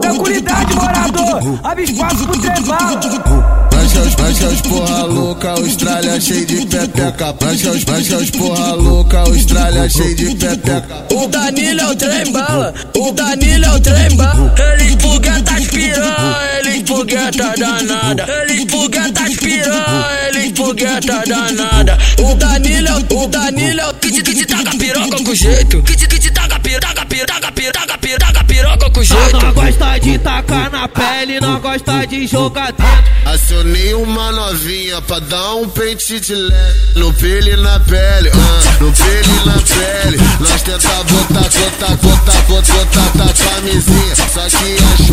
Tranquilidade, morador. Abre espaço pro trembalo. Mancha os, porra louca, Austrália cheio de pepeca. Mancha os, mancha os porra louca, Austrália cheio de pepeca. O Danilo é o trem bala, o Danilo é o trem bala. Ele fogueta as piranha, ele fogueta danada. Ele fogueta as piranha, ele fogueta danada. O Danilo é o, o Danilo é o que te, que te taca piroca com jeito. Que te, que te taca piroca, taca piroca, piroca, piroca, piroca com jeito. Não gosta de tacar na pele, não gosta de jogar dentro. Acionei uma novinha pra dar um pente de leve No pele e na pele, ah, no pele e na pele Nós tenta botar, botar, botar, botar, botar, tá camisinha Só que as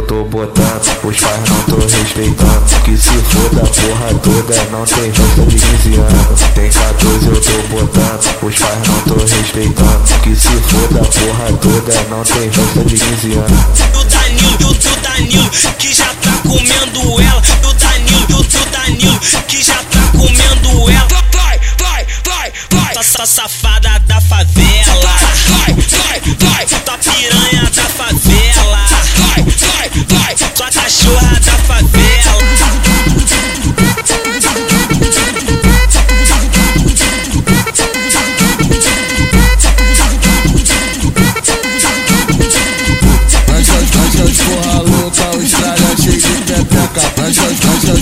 eu tô botando, os pais não tô respeitando Que se foda a porra toda, não tem festa de 15 anos Tem 14 eu tô botando, os pais não tô respeitando Que se foda a porra toda, não tem festa de 15 anos O Danilo, o Danilo, que já tá comendo ela. O Danilo, o Danilo, que já tá comendo ela. Vai, vai, vai, vai. Essa safada da favela. Vai, vai, vai. Tua piranha da favela. Cheio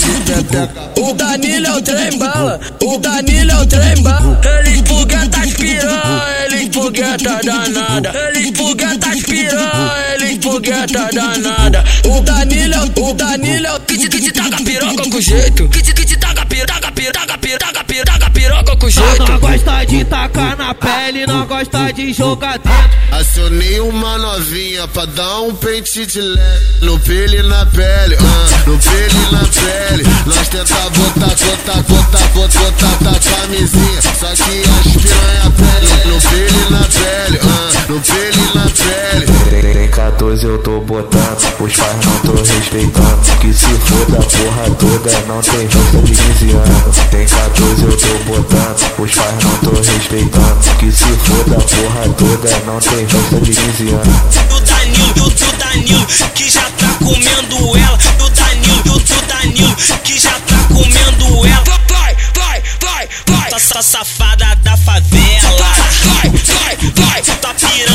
de pepeca O Danilo é o trem bala, o Danilo é o trem bala. Ele fogueta as piranha, ele fogueta danada. Ele fogueta as piranha, ele fogueta danada. O Danilo é o, o Danilo é o que te, que te taca piroca com jeito. Que te, que te taca piroca, taca piroca, taca piroca, taca piroca, jeito. Não gosta de tacar na pele, não gosta de jogar dentro. Acionei uma novinha pra dar um pente de leve No pele e na pele, ah, no pele e na pele Nós tenta botar, botar, botar, botar, botar, tá camisinha Só que as piranha eu tô botando, os pais não tô respeitando. Que se foda a porra toda, não tem justa de 15 anos. Tem 14 eu tô botando, os pais não tô respeitando. Que se foda a porra toda, não tem justa de 15 anos. O Danilo, o, o Danilo, que já tá comendo ela. O Danilo, o, o Danilo, que já tá comendo ela. Vai, vai, vai, vai, Essa tá, tá safada da favela. Vai, vai, vai, vai. Tá pirando.